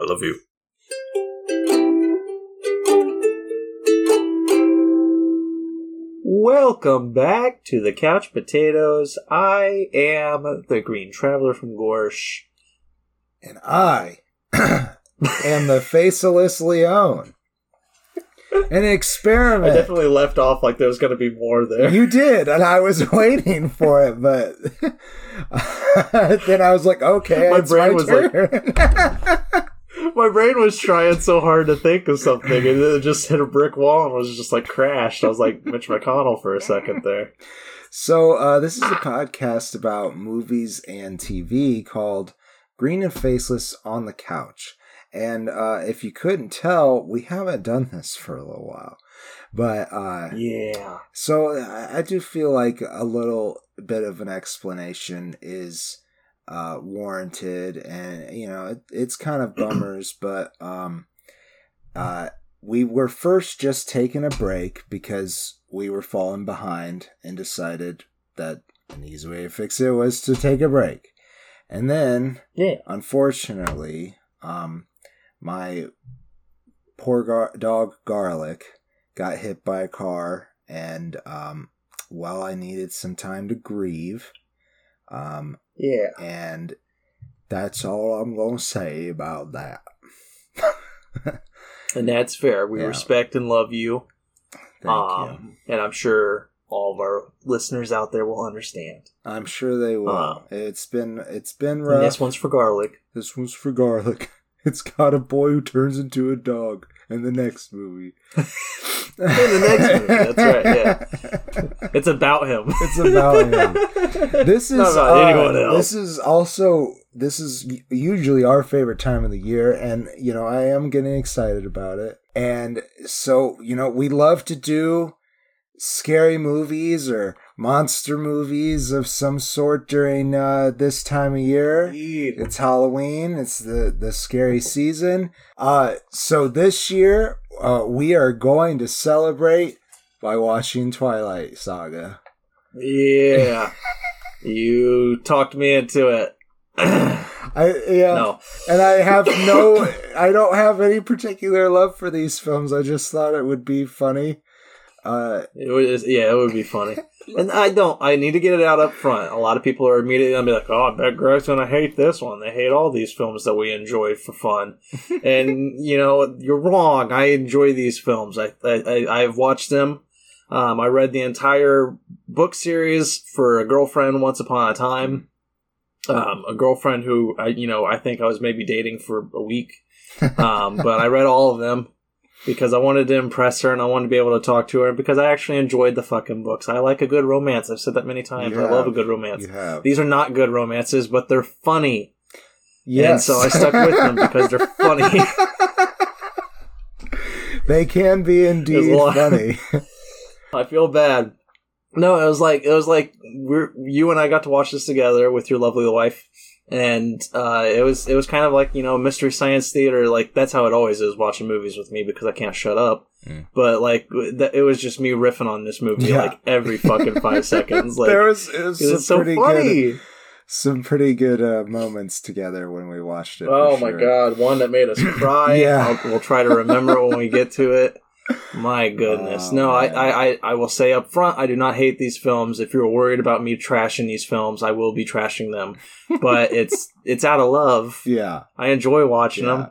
I love you. Welcome back to the Couch Potatoes. I am the Green Traveler from Gorsh. And I am the faceless Leon. An experiment. I experiment. definitely left off like there was going to be more there. You did, and I was waiting for it, but then I was like, okay, My it's brain my was like- turn. My brain was trying so hard to think of something, and it just hit a brick wall and was just like crashed. I was like Mitch McConnell for a second there. so, uh, this is a podcast about movies and TV called Green and Faceless on the Couch. And uh, if you couldn't tell, we haven't done this for a little while. But uh, Yeah. So I do feel like a little bit of an explanation is uh, warranted, and you know it, it's kind of bummers, but um, uh, we were first just taking a break because we were falling behind and decided that an easy way to fix it was to take a break, and then Yeah. unfortunately, um, my poor gar- dog Garlic got hit by a car, and um, while I needed some time to grieve, um, Yeah. and that's all I'm gonna say about that. And that's fair. We Yeah. respect and love you. Thank you. um, And I'm sure all of our listeners out there will understand. I'm sure they will. um, it's been it's been And rough. this one's for garlic. This one's for Garlic. It's got a boy who turns into a dog in the next movie. In the next movie, that's right, Yeah. It's about him. It's about him. This is uh, anyone else. this is also this is usually our favorite time of the year, and you know I am getting excited about it. And so you know we love to do scary movies or monster movies of some sort during uh, this time of year. It's Halloween. It's the the scary season. Uh, so this year uh, we are going to celebrate by watching Twilight Saga. Yeah. you talked me into it. I yeah, no. and I have no, I don't have any particular love for these films. I just thought it would be funny. Uh, It was yeah, it would be funny. And I don't. I need to get it out up front. A lot of people are immediately gonna be like, "Oh, I bet Greg's gonna hate this one." They hate all these films that we enjoy for fun, and you know you're wrong. I enjoy these films. I, I I- I've watched them. Um, I read the entire book series for a girlfriend once upon a time. Um, a girlfriend who I you know I think I was maybe dating for a week, um, but I read all of them because I wanted to impress her and I wanted to be able to talk to her because I actually enjoyed the fucking books. I like a good romance. I've said that many times. You I love a good romance. you have These are not good romances, but they're funny. yes, And so I stuck with them because they're funny. they can be indeed There's a lot- funny. I feel bad. No, it was like it was like we're you and I got to watch this together with your lovely wife, and uh, it was it was kind of like you know mystery science theater. Like that's how it always is watching movies with me because I can't shut up. Mm. But like th- it was just me riffing on this movie Yeah. like every fucking five seconds. Like there was, it was It some was so pretty funny. good, some pretty good uh, moments together when we watched it. Oh my sure. god, one that made us cry. Yeah. I'll, we'll try to remember when we get to it. My goodness. Oh, no, I. I, I, I will say up front, I do not hate these films. If you're worried about me trashing these films, I will be trashing them. But it's it's out of love. Yeah, I enjoy watching yeah.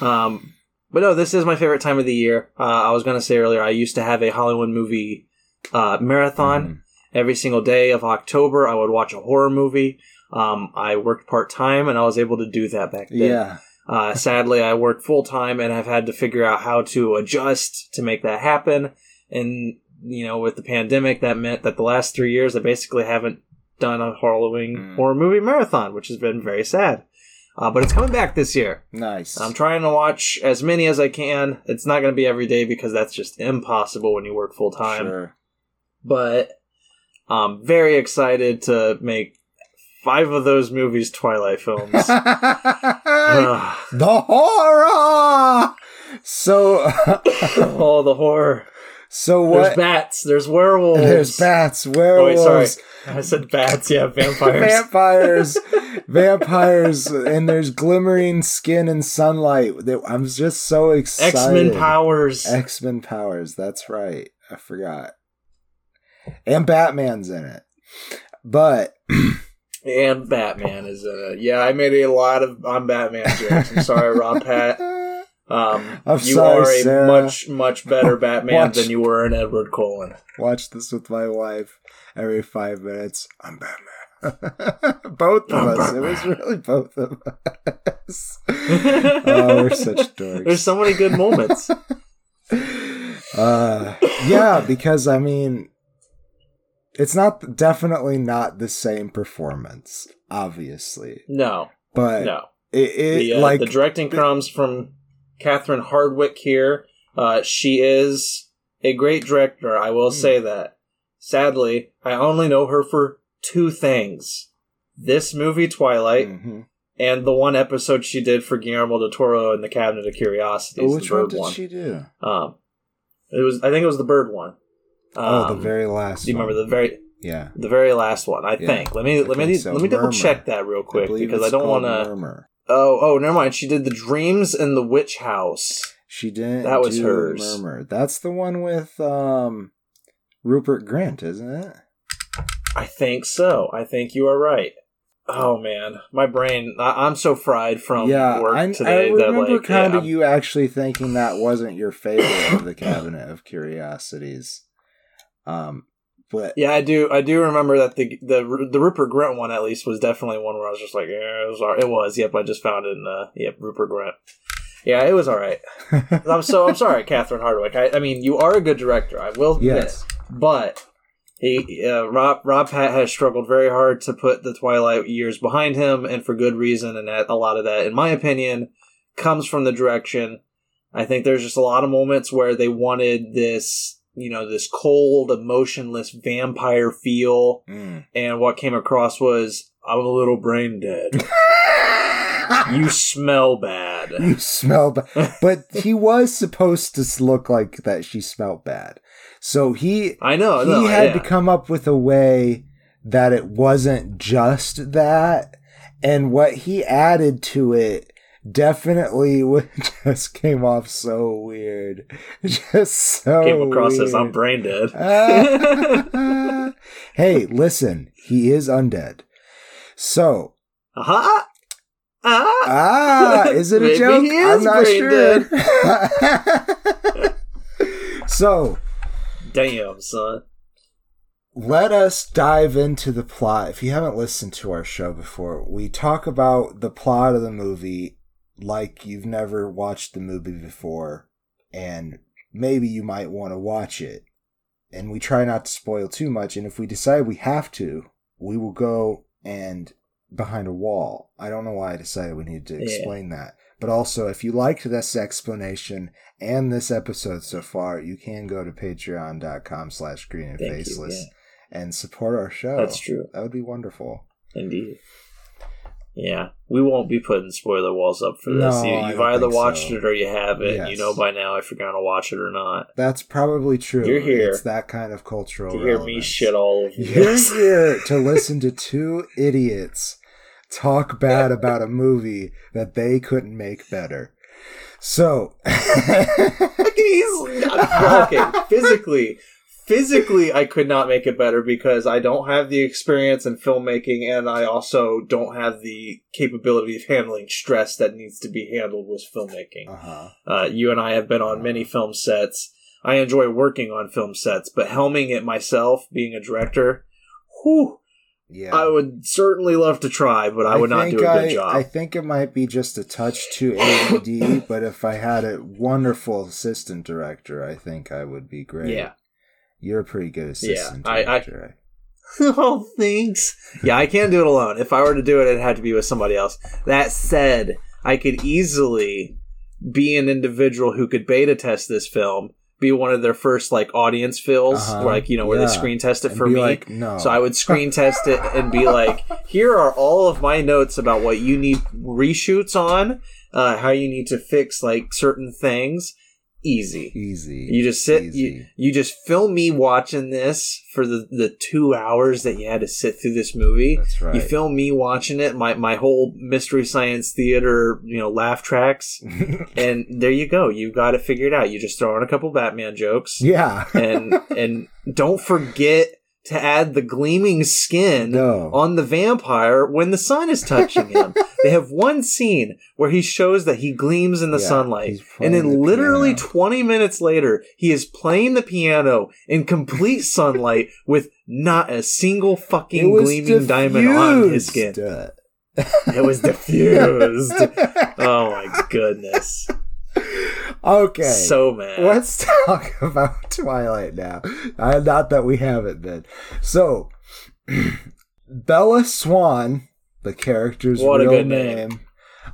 them. Um, but no, this is my favorite time of the year. Uh, I was going to say earlier, I used to have a Halloween movie uh, marathon Mhm. every single day of October. I would watch a horror movie. Um, I worked part time, and I was able to do that back then. Yeah, Uh, sadly, I work full time and have had to figure out how to adjust to make that happen. And you know, with the pandemic, that meant that the last three years, I basically haven't done a Halloween Mm. horror movie marathon, which has been very sad. Uh, but it's coming back this year. nice. I'm trying to watch as many as I can. It's not going to be every day because that's just impossible when you work full time. Sure. But I'm very excited to make five of those movies Twilight films. The horror. So, oh, the horror. So There's bats. There's werewolves. There's bats, Oh, wait, werewolves, sorry. I said bats. Yeah, vampires. vampires, vampires, and there's glimmering skin and sunlight. I'm just so excited. X Men powers. X Men powers. That's right. I forgot. And Batman's in it. But and Batman is in it. Yeah, I made a lot of on Batman jokes. I'm sorry, Rob Pat. Um, I'm you sorry, are a Sarah. much much better Batman Watch. than you were in Edward Cullen. watch this with my wife every five minutes. I'm Batman. both of I'm us. It was really both of us. oh, we're such dorks. There's so many good moments. uh, yeah, because I mean, it's not definitely not the same performance, obviously, No, but no. it, it The, uh, like the directing comes from Catherine Hardwicke here. Uh, she is a great director. I will Hmm. say that. Sadly, I only know her for two things: this movie, Twilight, Mhm. and the one episode she did for Guillermo del Toro in the Cabinet of Curiosities. Oh, which the one did one. she do? Um, it was. I think it was the bird one. Oh, the Um, very last. Do you remember one. the very Yeah, the very last one? I Yeah, think. Let me I let me so. let me double check that real quick believe because I don't want to. Murmur. Oh oh, never mind. She did the dreams in the witch house. She didn't. That was hers. Murmur. That's the one with um, Rupert Grint, isn't it? I think so. I think you are right. Oh man, my brain. I, I'm so fried from yeah, work I, I today remember that like kind yeah, of you actually thinking that wasn't your favorite of the Cabinet of Curiosities. Um, but Yeah, I do. I do remember that the the the Rupert Grint one at least was definitely one where I was just like, yeah, it was. all- It was. Yep, I just found it in. Uh, yep, Rupert Grint. Yeah, it was all right. I'm so I'm sorry, Catherine Hardwicke. I, I mean, you are a good director. I will admit, yes, but he uh, Rob Rob Pat has struggled very hard to put the Twilight years behind him, and for good reason. And that a lot of that, in my opinion, comes from the direction. I think there's just a lot of moments where they wanted this, you know, this cold, emotionless vampire feel, Mm. and what came across was I'm a little brain dead. you smell bad. you smell bad. But he was supposed to look like that. She smelled bad, so he I know. he no, had yeah. to come up with a way that it wasn't just that and what he added to it definitely just came off so weird just so came across as I'm brain dead. Ah. hey listen he is undead so Aha! Ah! ah is it a joke he is i'm not sure so Damn, son. let us dive into the plot. If you haven't listened to our show before, we talk about the plot of the movie like you've never watched the movie before, and maybe you might want to watch it. And we try not to spoil too much, and if we decide we have to, we will go and behind a wall. I don't know why I decided we needed to Yeah. explain that. But also, if you liked this explanation and this episode so far, you can go to patreon.com slash green and Thank you, faceless and support our show. That's true. That would be wonderful. Indeed. Yeah, we won't be putting spoiler walls up for this. No, you, you've either watched so. it or you haven't. Yes. You know by now if you're going to watch it or not. That's probably true. You're here. It's that kind of cultural To hear me shit all over you. You're here to listen to two idiots talk bad about a movie that they couldn't make better. So, I can easily okay, physically, physically, I could not make it better because I don't have the experience in filmmaking, and I also don't have the capability of handling stress that needs to be handled with filmmaking. uh-huh. Uh, you and I have been on many film sets. I enjoy working on film sets, but helming it myself, being a director, whew, Yeah. I would certainly love to try, but I would not do a good I, job. I think it might be just a touch too ADD, but if I had a wonderful assistant director, I think I would be great. yeah. You're a pretty good assistant I- I- director. oh, thanks. Yeah, I can't do it alone. If I were to do it, it had to be with somebody else. That said, I could easily be an individual who could beta test this film, be one of their first like audience fills, Uh-huh. like you know where Yeah. they screen test it And for me. like, no. So I would screen test it and be like, "Here are all of my notes about what you need reshoots on, uh, how you need to fix like certain things." Easy. Easy. You just sit. You, Easy. you just film me watching this for the the two hours that you had to sit through this movie. That's right. You film me watching it. My my whole mystery science theater, you know, laugh tracks, and there you go. You got it figured out. You just throw in a couple Batman jokes, yeah. and and don't forget to add the gleaming skin no. on the vampire when the sun is touching him. they have one scene where he shows that he gleams in the Yeah, sunlight. And then the literally piano. 20 minutes later, he is playing the piano in complete sunlight with not a single fucking gleaming diamond on his skin. diffused. It was diffused. oh my goodness. Okay. So mad. Let's talk about Twilight now. Uh, not that we haven't been. So, Bella Swan, the character's What a real good name, name.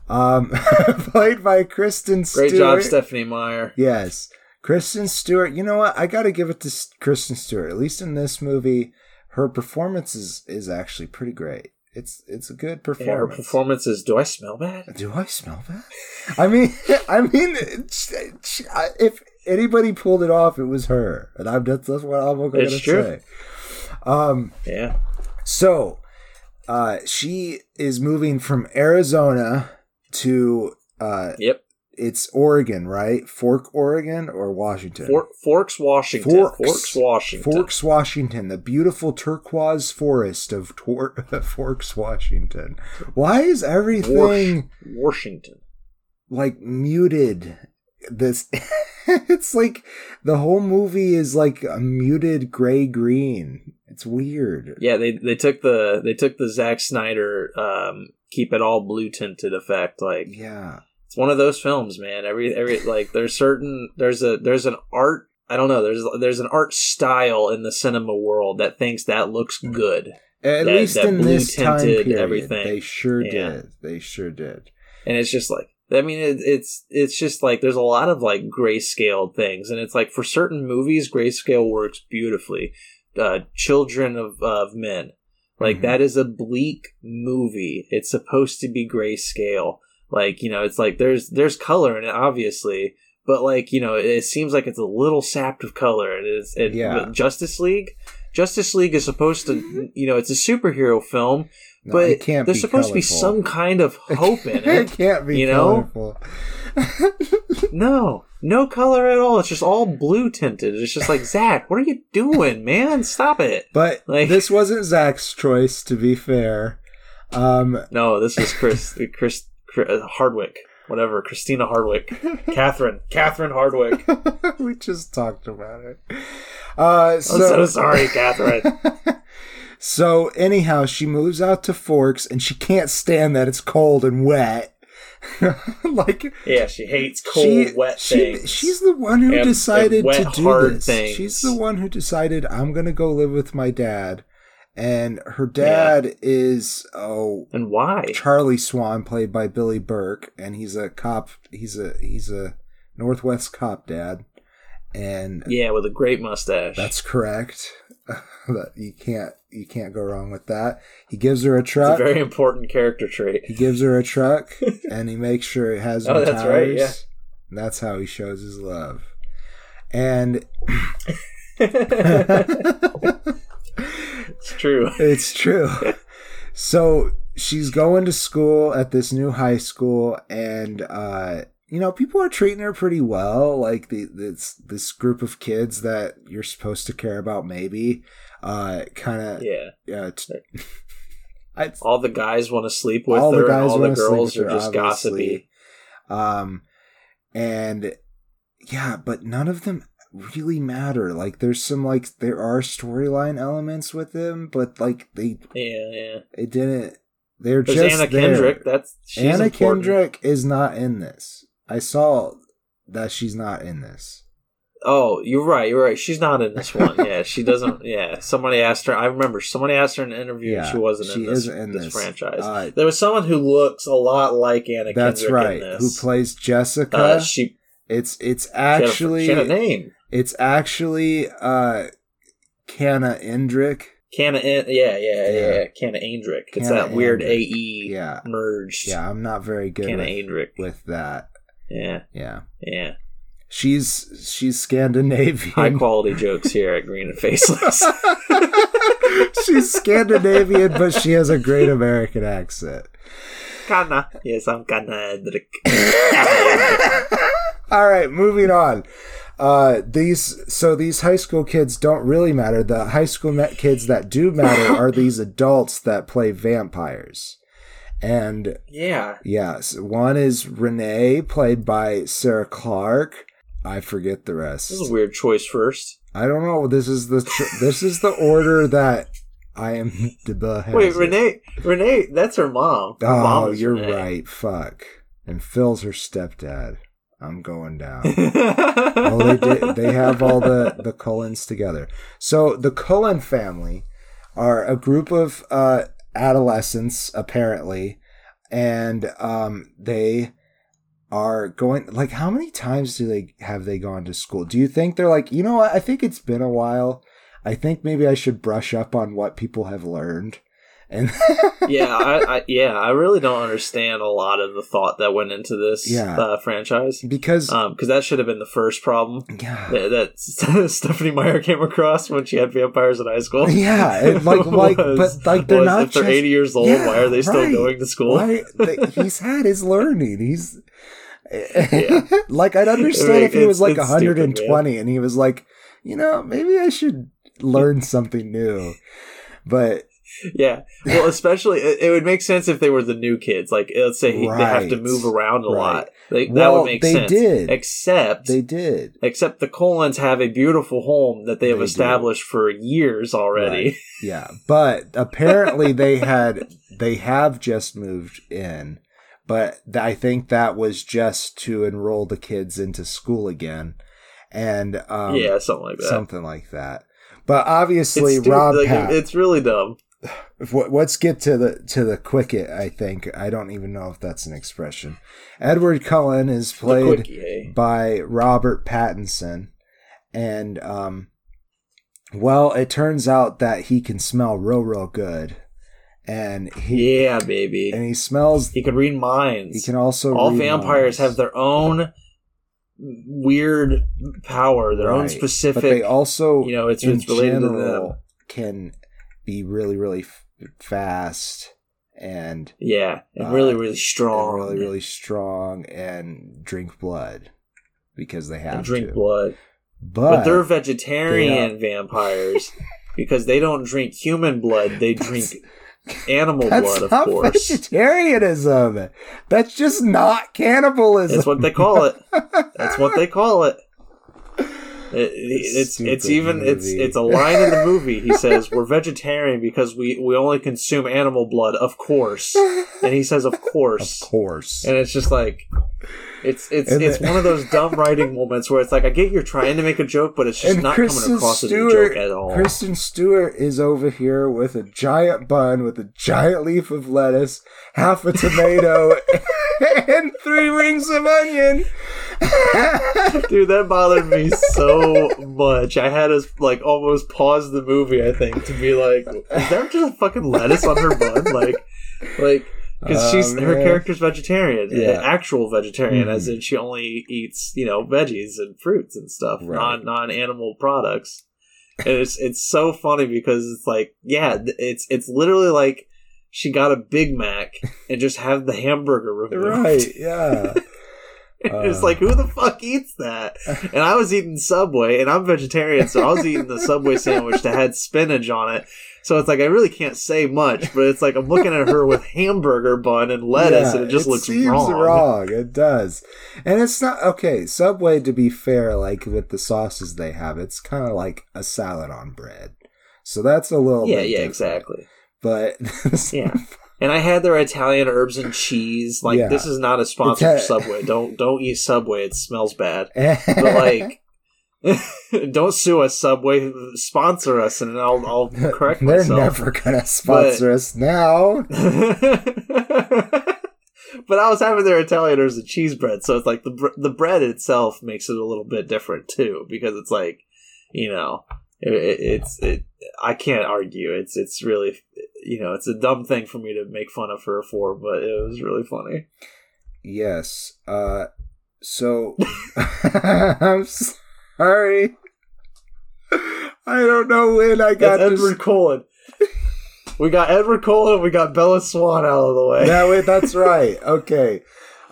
um, played by Kristen Stewart. Great job, Stephenie Meyer. Yes, Kristen Stewart. You know what? I got to give it to Kristen Stewart. At least in this movie, her performance is is actually pretty great. It's it's a good Yeah, her performance. performances. Do I smell bad? Do I smell bad? I mean, I mean, if anybody pulled it off, it was her, and I'm that's, that's what I'm going to It's true. say. Um, Yeah. so, uh, she is moving from Arizona to uh, Yep. It's Oregon, right? Fork, Oregon, or Washington? For- Forks, Washington. Forks. Forks, Washington. Forks, Washington, the beautiful turquoise forest of Tor- Forks, Washington. Why is everything Washington. like muted? This it's like the whole movie is like a muted gray green. It's weird. Yeah, they they took the they took the Zack Snyder um keep it all blue tinted effect. Like Yeah. It's one of those films, man. Every every like there's certain there's a there's an art I don't know, there's there's an art style in the cinema world that thinks that looks good. At That- least that in this time period, everything. they sure Yeah. did. They sure did. and it's just like I mean it, it's it's just like there's a lot of like grayscale things, and it's like for certain movies, grayscale works beautifully. Uh, Children of of Men, like Mhm. that is a bleak movie. It's supposed to be grayscale. Like you know, it's like there's there's color in it, obviously, but like you know, it seems like it's a little sapped of color. And It is. It, Yeah. Justice League. Justice League is supposed to, you know, it's a superhero film, No, but it can't there's supposed to be some kind of hope in it it. can't be you know? colorful. No, no color at all. It's just all blue tinted. It's just like Zack, what are you doing, man? Stop it. but Like- this wasn't Zack's choice, to be fair. Um, No, this was Chris, Chris, Hardwicke, whatever, Christina Hardwicke, Catherine, Catherine Hardwicke. we just talked about it. Uh, I'm so, so sorry, Catherine. so anyhow, she moves out to Forks, and she can't stand that it's cold and wet. like Yeah, she hates cold, she, wet she, things. She's the one who And- and decided wet, to do hard this. things. She's the one who decided I'm gonna go live with my dad, and her dad is oh and why? Charlie Swan, played by Billy Burke, and he's a cop. He's a he's a Northwest cop dad, and Yeah, with a great mustache. that's correct. you can't you can't go wrong with that. He gives her a It's a truck. very important character trait. he gives her a truck, and he makes sure it has Oh, that's tires. right, yeah. That's how he shows his love. And it's true. It's true. so she's going to school at this new high school, and uh, you know people are treating her pretty well. Like the this this group of kids that you're supposed to care about, maybe. Uh, kind of Yeah. yeah. T- All the guys want to sleep with all her, the guys all the girls are her, just obviously. gossipy. Um, and yeah, but none of them really matter. Like, there's some like there are storyline elements with them, but like they Yeah, yeah. it didn't. They're There's just Anna there. Kendrick. That's she's Anna important. Kendrick is not in this. I saw that she's not in this. Oh, you're right. You're right. She's not in this one. Yeah, she doesn't. Yeah, somebody asked her. I remember somebody asked her in an interview. Yeah, she wasn't she in this, isn't in this, this. franchise. Uh, there was someone who looks a lot like Anna That's Kendrick right. Who plays Jessica? Uh, she, it's it's she had a- actually she had a name. It's actually uh Canna Endrick. Canna, yeah, yeah, yeah, Yeah. Canna. It's Canna that weird. AE Yeah. merged. Yeah, I'm not very good Canna with, with that. Yeah, Yeah. yeah. she's she's Scandinavian. High quality jokes here at Green and Faceless. she's Scandinavian, but she has a great American accent. Kana. Yes, I'm Kana Edric. All right, moving on. Uh, these so these high school kids don't really matter. The high school kids that do matter are these adults that play vampires. And yeah, yes, one is Renee, played by Sarah Clarke. I forget the rest. This is a weird choice first. I don't know. This is the tr- this is the order that I am. Wait, it. Renee. Renee, that's her mom. Her oh, mom you're Renee. right. Fuck. And Phil's her stepdad. I'm going down. oh, they did, they have all the the Cullens together. So the Cullen family are a group of uh, adolescents, apparently, and um, they are going like how many times do they have they gone to school do you think they're like you know what i think it's been a while i think maybe i should brush up on what people have learned and yeah I, I, yeah i really don't understand a lot of the thought that went into this yeah. uh, franchise because um because that should have been the first problem yeah that, that stephenie meyer came across when she had vampires in high school yeah it, like like was, but like they're not if they're 80 years old yeah, why are they still right. going to school why, he's had his learning he's yeah. like I'd understand I mean, if he was like 120 stupid, and he was like, you know, maybe I should learn something new. But yeah, well, especially it, it, would make sense if they were the new kids. Like, let's say he, right. they have to move around a right. lot. Like, well, that would make they sense. Did. Except they did. Except the Cullens have a beautiful home that they have They established for years already. Right. Yeah, but apparently they had they have just moved in but I think that was just to enroll the kids into school again, and um, yeah, something like that. Something like that. But obviously, it's Rob like, Pat, it's really dumb. Let's get to the to the quicket. I think I don't even know if that's an expression. Edward Cullen is played quickie, hey? by Robert Pattinson, and um, well, it turns out that he can smell real, real good and he yeah baby and he smells he can read minds he can also all vampires minds. have their own weird power their right. own specific but they also you know it's, it's related to them can be really really f- fast and yeah and uh, really really strong really really strong and drink blood because they have and drink to. blood but, but they're vegetarian they vampires because they don't drink human blood they drink animal blood, of course. Vegetarianism. That's just not cannibalism. That's what they call it. That's what they call it. It, it's Stupid it's even movie. it's it's a line in the movie. He says we're vegetarian because we we only consume animal blood, of course. And he says, of course, of course. And it's just like it's it's And it's one of those dumb writing moments where it's like I get you're trying to make a joke, but it's just not Kristen coming across Stewart, as a joke at all. Kristen Stewart is over here with a giant bun with a giant leaf of lettuce, half a tomato, and three rings of onion. Dude, that bothered me so much. I had to like almost pause the movie. I think to be like, is there just a fucking lettuce on her bun? Like, like because Oh, she's her man. character's vegetarian, Yeah. an actual vegetarian, Mhm. as in she only eats you know veggies and fruits and stuff, Right. non non animal products. And it's it's so funny because it's like, yeah, it's it's literally like she got a Big Mac and just had the hamburger removed. right? Yeah. it's Uh. like who the fuck eats that? And I was eating Subway, and I'm vegetarian, so I was eating the Subway sandwich that had spinach on it. So it's like I really can't say much, but it's like I'm looking at her with hamburger bun and lettuce, Yeah, and it just looks seems wrong. wrong. It does, and it's not okay. Subway, to be fair, like with the sauces they have, it's kind of like a salad on bread. So that's a little Yeah, bit yeah, different. exactly. But Yeah. And I had their Italian herbs and cheese. Like Yeah. this is not a sponsor for Subway. Don't don't eat Subway. It smells bad. but But like, don't sue us, Subway. Sponsor us, and I'll I'll correct myself. they're never gonna sponsor us now. but I was having their Italian herbs and cheese bread, so it's like the br- the bread itself makes it a little bit different too, because it's like, you know, it, it, it's it. I can't argue. It's it's really, you know, it's a dumb thing for me to make fun of her for, but it was really funny. Yes. Uh, so I'm sorry. I don't know when I got That's this. Edward Cullen. we got Edward Cullen. We got Bella Swan out of the way. Yeah, wait, that's right. Okay.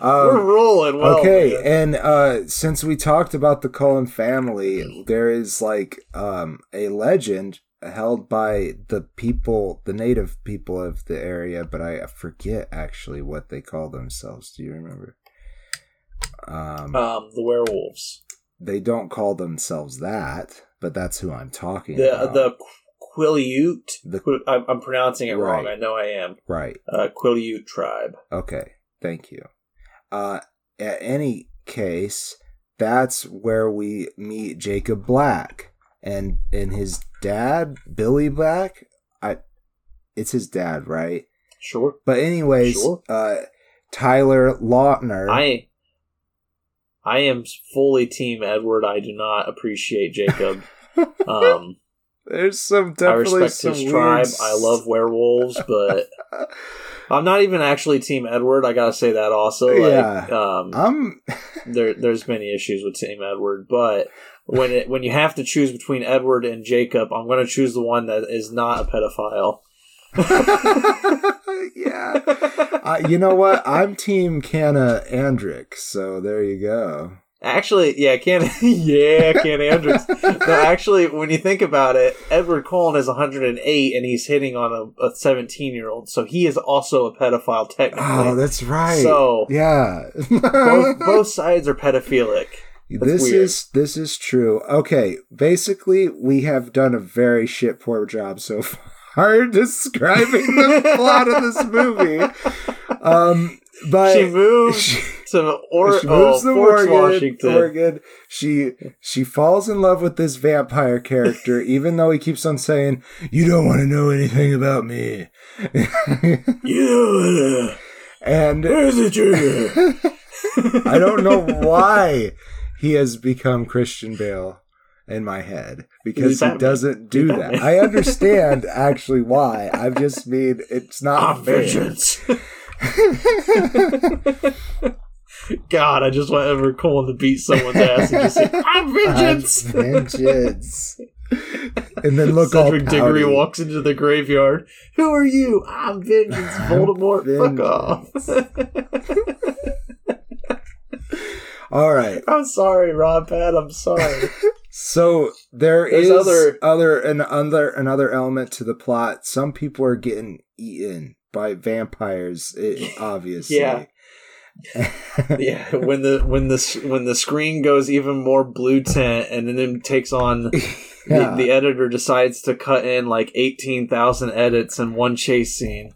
We're Um, rolling well. okay, man. and uh, since we talked about the Cullen family, there is like um, a legend held by the people, the native people of the area, but I forget actually what they call themselves. Do you remember? Um, um, the werewolves. they don't call themselves that, but that's who I'm talking The about. the Quileute. The- I'm, I'm pronouncing it wrong. I know I am. right. Uh, Quileute tribe. Okay, thank you. Uh, at any case, that's where we meet Jacob Black and and his dad, Billy Black. I, it's his dad, right? Sure. But anyways, Sure. uh, Taylor Lautner. I I am fully team Edward. I do not appreciate Jacob. Um, There's some I definitely respect some his weird tribe. I love werewolves, but I'm not even actually team Edward. I gotta say that also. Like, Yeah. um, I'm there, there's many issues with team Edward, but when it when you have to choose between Edward and Jacob, I'm going to choose the one that is not a pedophile. yeah. Uh, you know what? I'm Team Canna Andrick, so there you go. Actually, yeah, Ken, yeah, Ken Andrews. no, actually, when you think about it, Edward Cullen is 108 and he's hitting on a 17 year old, so he is also a pedophile technically. Oh, that's right. So- yeah, both, both sides are pedophilic. this weird. is this is true. Okay, basically, we have done a very shit poor job so far describing the plot of this movie. Um, but she moves she- to or- she oh, moves oh, to Oregon, Washington. Oregon. She she falls in love with this vampire character, even though he keeps on saying, "You don't want to know anything about me." Yeah, and there's a trigger. I don't know why he has become Christian Bale in my head because he doesn't do He's that. I understand actually why. I've just mean it's not I'm fair. Vengeance. God, I just want Edward Cullen to beat someone's ass and just say, "I'm vengeance." I'm vengeance. and then look Cedric Diggory walks into the graveyard. Who are you? I'm vengeance, Voldemort. Fuck off. All right. I'm sorry, Rob Pat. I'm sorry. So there There's is other- other an other another element to the plot. Some people are getting eaten by vampires. It, obviously. Yeah. Yeah, when the when the when the screen goes even more blue tint and then it takes on Yeah. the, the editor decides to cut in like eighteen thousand edits in one chase scene.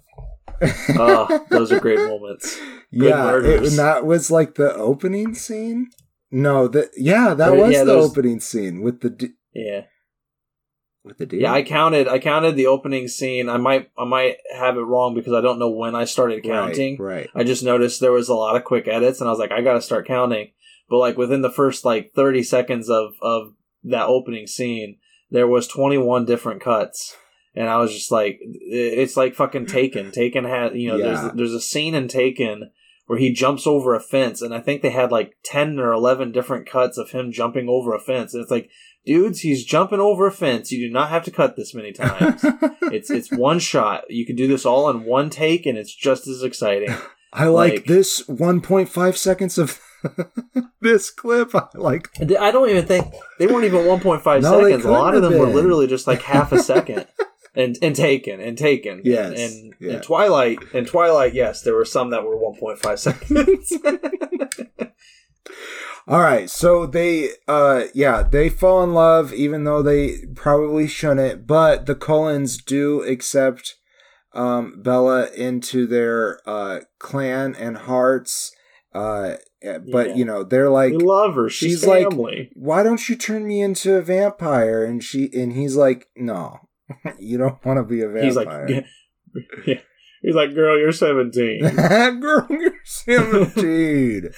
Oh, those are great moments. Good yeah, it, and that was like the opening scene. No, that yeah, that was yeah, the those- opening scene with the d- Yeah. With the deer. Yeah, I counted. I counted the opening scene. I might, I might have it wrong because I don't know when I started counting. Right, right. I just noticed there was a lot of quick edits, and I was like, I got to start counting. But like within the first like thirty seconds of of that opening scene, there was twenty one different cuts, and I was just like, it's like fucking Taken. Taken had, you know, Yeah. there's there's a scene in Taken where he jumps over a fence, and I think they had like ten or eleven different cuts of him jumping over a fence, and it's like. Dudes, he's jumping over a fence. You do not have to cut this many times. it's it's one shot. You can do this all in one take, and it's just as exciting. I like, like- this 1.5 seconds of this clip. I like I don't even think they weren't even 1.5 No, seconds. A lot of them have were literally just like half a second. And, and taken and taken Yes, and, and, yeah. and Twilight and Twilight yes there were some that were 1.5 seconds All right, so they uh yeah, they fall in love even though they probably shouldn't, but the Cullens do accept um Bella into their uh clan and hearts. Uh but Yeah. you know, they're like we love her she's, she's like- why don't you turn me into a vampire? And she and he's like, no, you don't want to be a vampire. he's like yeah. he's like girl you're 17 Girl, you're seventeen.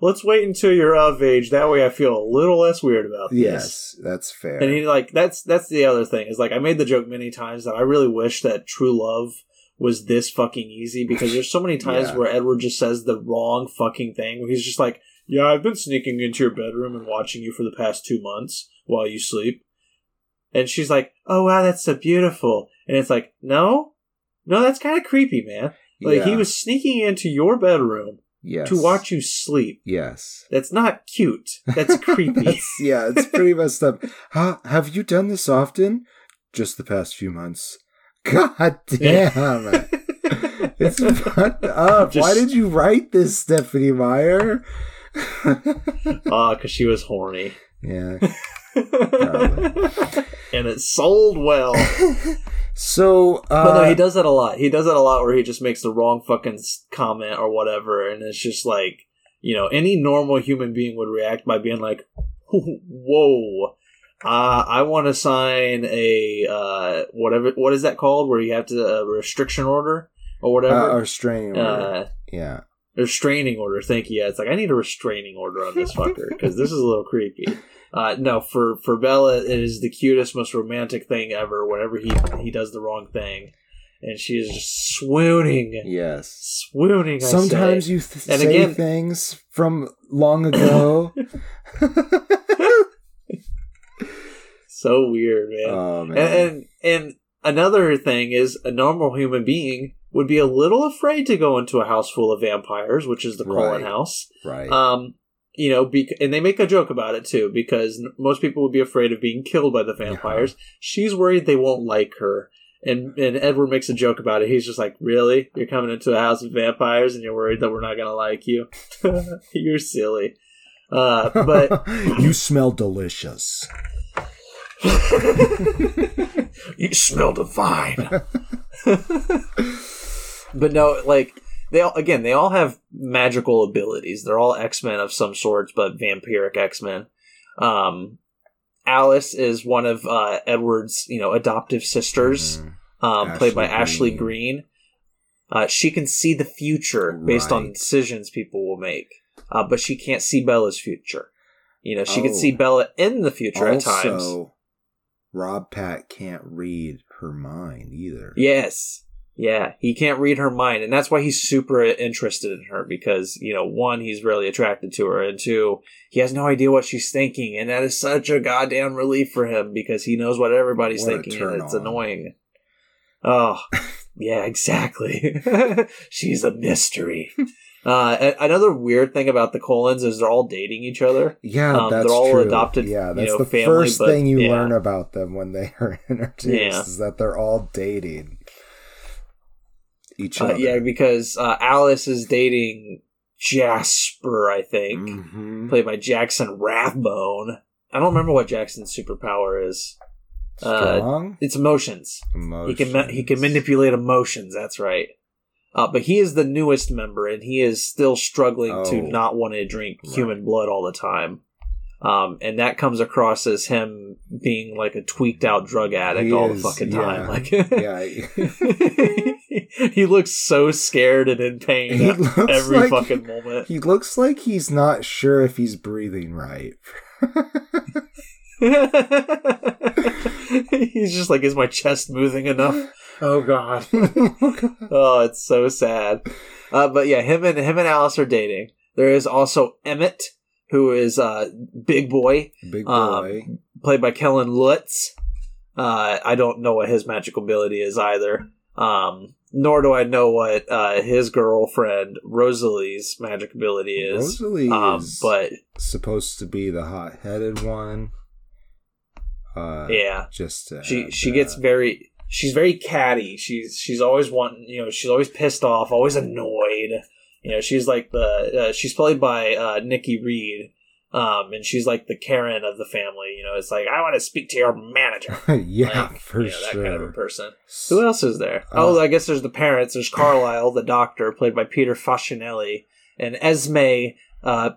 let's wait until you're of age that way I feel a little less weird about this yes, that's fair. And he like that's that's the other thing is like I made the joke many times that I really wish that true love was this fucking easy because there's so many times Yeah. where Edward just says the wrong fucking thing where he's just like, "Yeah, I've been sneaking into your bedroom and watching you for the past 2 months while you sleep." And she's like, "Oh wow, that's so beautiful." And it's like, "No? No, that's kind of creepy, man." Like he was sneaking into your bedroom yes. to watch you sleep. Yes. That's not cute. That's creepy. That's, yeah, it's pretty messed up. Huh, have you done this often? Just the past few months. God damn. it's fucked up. Why did you write this, Stephenie Meyer? Ah, because she was horny. yeah. and it sold well. So, uh, But no, he does that a lot. He does that a lot where he just makes the wrong fucking comment or whatever, and it's just like, you know, any normal human being would react by being like, "Whoa, uh, I want to sign a uh, whatever. What is that called? Where you have to a restriction order or uh, whatever? or restraining order. Uh, yeah. a restraining order. Thank you. Yeah, it's like I need a restraining order on this fucker because this is a little creepy. Uh, no, for for Bella, it is the cutest, most romantic thing ever. Whenever he he does the wrong thing, and she is just swooning, Yes. swooning. I Sometimes say. you th- And say again- things from long ago. so weird, man. oh man. and, and and another thing is a normal human being would be a little afraid to go into a house full of vampires, which is the Cullen Right. house. right. Um, you know, bec- and they make a joke about it too because most people would be afraid of being killed by the vampires. She's worried they won't like her, and and Edward makes a joke about it. He's just like, "Really? You're coming into a house of vampires, and you're worried that we're not gonna like you? you're silly." Uh, but you smell delicious. you smell divine. but no, like they all again, they all have magical abilities. They're all X Men of some sorts, but vampiric X Men. Um, Alice is one of uh, Edward's, you know, adoptive sisters, Mhm. um, played by Ashley Ashley Greene. Uh, she can see the future based on decisions people will make, uh, but she can't see Bella's future. You know, she can Oh. see Bella in the future at times. Rob Pat can't read her mind either. Yes. Yeah, he can't read her mind, and that's why he's super interested in her because, you know, one, he's really attracted to her, and two, he has no idea what she's thinking, and that is such a goddamn relief for him because he knows what everybody's What thinking, and it's on. annoying. Oh, yeah, exactly. she's a mystery. Uh, another weird thing about the Cullens is they're all dating each other. Yeah, Um, that's they're all true. adopted, Yeah, you that's know, the family, first but- thing you yeah. learn about them when they are introduced Yeah. is that they're all dating each Uh, yeah, because uh, Alice is dating Jasper, I think. Mhm. played by Jackson Rathbone. I don't remember what Jackson's superpower is. Uh, Strong It's emotions. emotions. He can ma- he can manipulate emotions. That's right. Uh, but he is the newest member, and he is still struggling to Oh. not want to drink Right. human blood all the time. Um, and that comes across as him being like a tweaked out drug addict He all is, the fucking yeah. time. Like, Yeah. he looks so scared and in pain He looks every like- fucking moment. He looks like he's not sure if he's breathing right. He's just like, is my chest moving enough? Oh god. oh, it's so sad. Uh, but yeah, him and him and Alice are dating. There is also Emmett, who is uh, Big Boy, Big boy. Um, played by Kellen Lutz. Uh, I don't know what his magical ability is either. Um, nor do I know what uh, his girlfriend Rosalie's magic ability is. Rosalie Um, is but supposed to be the hot-headed one. Uh, yeah, just she she that. gets very she's very catty she's she's always wanting you know she's always pissed off always annoyed you know she's like the uh, she's played by uh nikki reed um and she's like the karen of the family you know it's like i want to speak to your manager. Yeah, Like, for you know, that sure. kind of a person. Who else is there? Uh, oh i guess there's the parents. There's carlisle the doctor played by peter facinelli and esme uh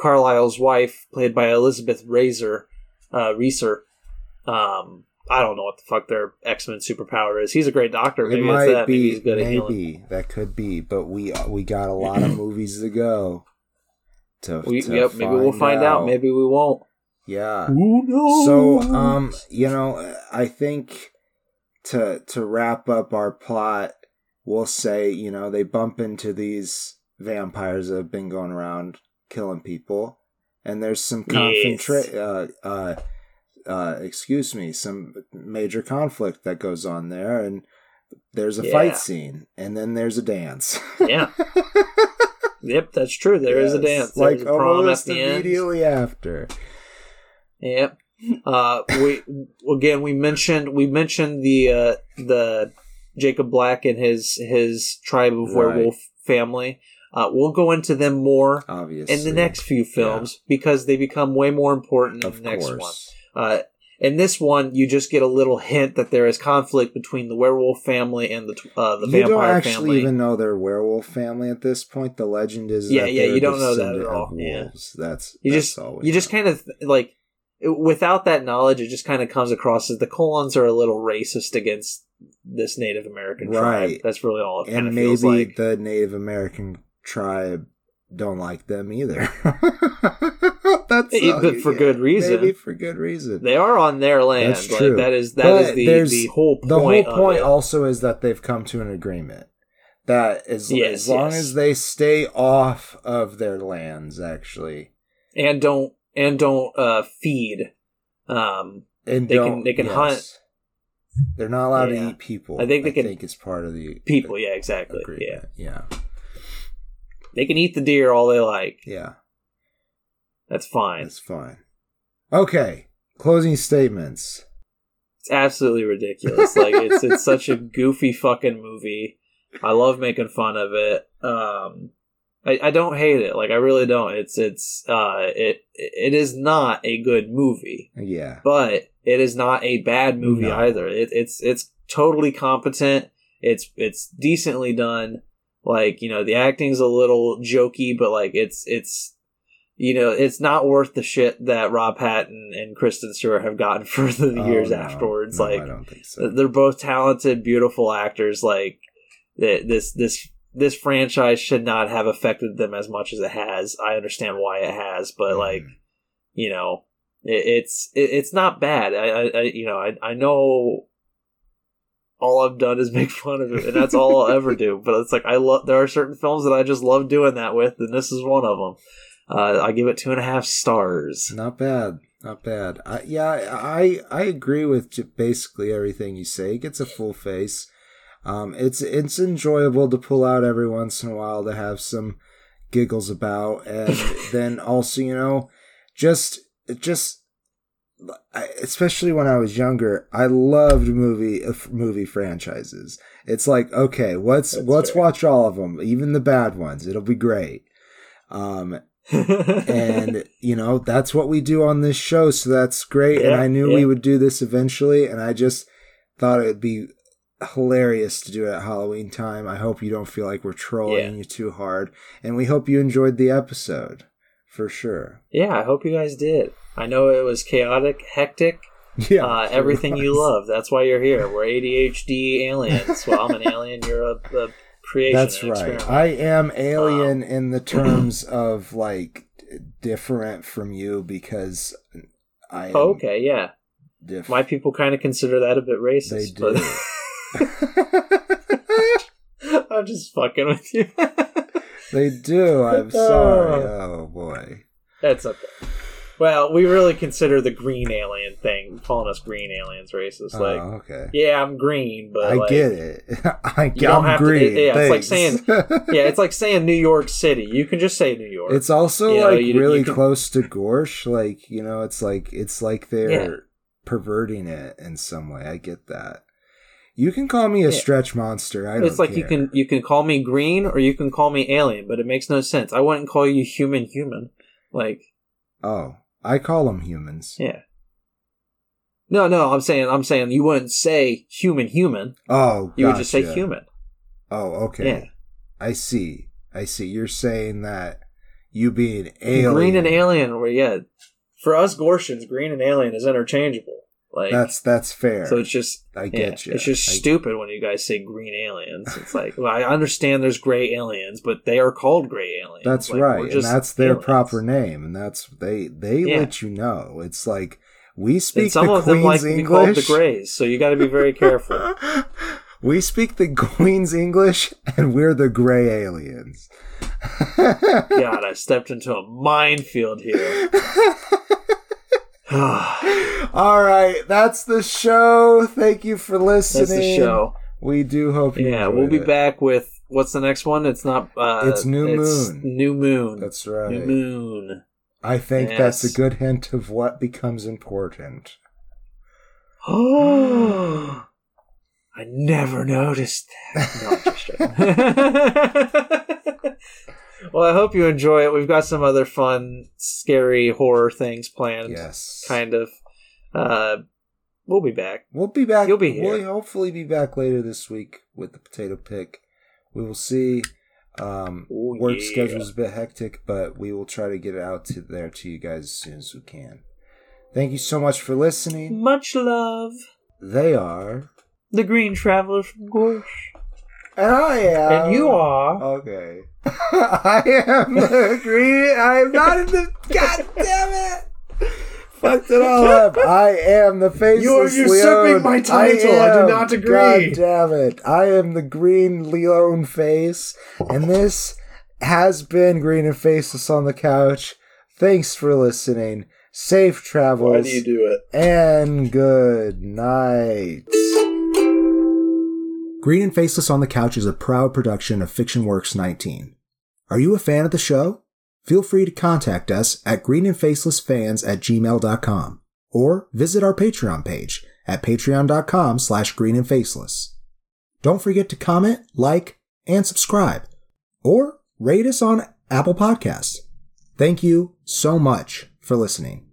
carlisle's wife played by elizabeth razor uh reaser. Um I don't know what the fuck their X Men superpower is. He's a great doctor. It Maybe it's might that. Maybe be, at maybe that could be, but we we got a lot of movies to go. To, We, to yep, maybe we'll find out. Maybe we won't. yeah. Who knows? So, um, you know, I think to to wrap up our plot, we'll say, you know, they bump into these vampires that have been going around killing people, and there's some concentrate, uh, uh, uh, excuse me, some major conflict that goes on there, and there's a Yeah. fight scene, and then there's a dance. Yeah. Yep, that's true. There is a Yes, dance. like a almost the end. immediately after. Yep. Uh, we again we mentioned we mentioned the uh, the Jacob Black and his his tribe of Right. werewolf family. Uh, we'll go into them more Obviously, in the next few films because they become way more important in of the next course. one. Uh, in this one, you just get a little hint that there is conflict between the werewolf family and the uh, the you vampire don't actually family. even know they're werewolf family at this point. The legend is Yeah, that yeah, you don't know that at all. Yeah. That's you that's just you just kind of like without that knowledge, it just kind of comes across as the Cullens are a little racist against this Native American tribe. That's really all it and maybe like. the Native American tribe don't like them either. That's but for get. good reason. Maybe for good reason. They are on their land. That's like, true. that is that But is the the whole point. the whole point it. also is that they've come to an agreement that as, Yes, as long yes. as they stay off of their lands, actually, and don't and don't uh, feed. Um, and They can- don't, they can hunt. They're not allowed Yeah. to eat people. I think they I can- think it's part of the people, yeah, exactly. Yeah. Yeah, they can eat the deer all they like. yeah, That's fine. that's fine. Okay, closing statements. It's absolutely ridiculous. like it's it's such a goofy fucking movie. I love making fun of it. Um, I, I don't hate it. Like I really don't. It's it's uh it it is not a good movie, Yeah, but it is not a bad movie No. either. It, it's it's totally competent. It's it's decently done. Like you know the acting's a little jokey, but like it's it's you know it's not worth the shit that Rob Patton and Kristen Stewart have gotten for the Oh, years no. afterwards. No, like I don't think so. they're both talented, beautiful actors. Like this, this, this franchise should not have affected them as much as it has. I understand why it has, but Mhm. like, you know, it, it's it, it's not bad. I, I, I, you know, I, I know all I've done is make fun of it, and that's all I'll ever do. But it's like I love. There are certain films that I just love doing that with, and this is one of them. Uh, I give it two and a half stars. Not bad. Not bad. I, yeah, I I agree with basically everything you say. It gets a full face. Um, it's it's enjoyable to pull out every once in a while to have some giggles about, and then also you know, just just especially when I was younger, I loved movie uh, movie franchises. It's like okay, let's That's let's fair. watch all of them, even the bad ones. It'll be great. Um, and you know that's what we do on this show so that's great and i knew yeah. we would do this eventually and i just thought it would be hilarious to do it at halloween time i hope you don't feel like we're trolling Yeah. you too hard and we hope you enjoyed the episode for sure yeah, I hope you guys did. I know it was chaotic, hectic, yeah uh, everything you love. That's why you're here. We're ADHD aliens. Well, I'm an alien. You're a, a creation. that's right experiment. i am alien Um, in the terms of like different from you because i Oh, okay, yeah. different My people kind of consider that a bit racist. They But I'm just fucking with you. They do. I'm sorry. Oh boy. That's okay. Well, we really consider the green alien thing, calling us green aliens racist. Oh, like, oh, okay. yeah, I'm green, but I like, get it. I, You don't I'm have to- green. yeah, it's like Thanks. yeah, it's like saying New York City. You can just say New York. it's also You like you- you really can- close to Gorsh. Like you know, it's like it's like they're Yeah. perverting it in some way. I get that. You can call me a Yeah. stretch monster. I don't it's like you can you can call me green or you can call me alien, but it makes no sense. I wouldn't call you human human. Like, Oh, I call them humans. yeah. No, no, I'm saying I'm saying you wouldn't say human human. Oh, You would just say human. Oh, okay. Yeah. I see. I see. You're saying that you being alien. Green and alien or yeah. For us Gortians, green and alien is interchangeable. Like That's that's fair. so it's just I yeah, get you. It's just I- stupid when you guys say green aliens. It's like, well, I understand there's gray aliens, but they are called gray aliens. That's Like, right, and that's their aliens. proper name, and that's they they Yeah. let you know. It's like we speak And some the of them like Queen's to the English. grays, so you got to be very careful. We speak the Queen's English, and we're the gray aliens. God, I stepped into a minefield here. All right, that's the show. Thank you for listening. That's the show. We do hope you. Yeah, we'll be it. back with what's the next one? It's not. Uh, It's New Moon. New Moon. That's right. New Moon. I think that's a good hint of what becomes important. Oh, I never noticed that. No, I'm just joking. well, I hope you enjoy it. We've got some other fun, scary horror things planned. Yes. Kind of. Uh, we'll be back. We'll be back. You'll be here. We'll hopefully be back later this week with the potato pick. We will see. Um, Oh, work yeah. schedule is a bit hectic, but we will try to get it out to there to you guys as soon as we can. Thank you so much for listening. Much love. They are, The Green Traveler from Gorsh. And I am, and you are. Okay. I am the green. I am not in the. God damn it! Fucked it all up. I am the faceless You are usurping Leon. my title. I do not agree. God damn it! I am the green Leon face, and this has been Green and Faceless on the couch. Thanks for listening. Safe travels. Why do you do it? and good night. Green and Faceless on the Couch is a proud production of Fiction Works 19. Are you a fan of the show? Feel free to contact us at greenandfacelessfans at gmail.com or visit our Patreon page at patreon.com slash greenandfaceless. Don't forget to comment, like, and subscribe, or rate us on Apple Podcasts. Thank you so much for listening.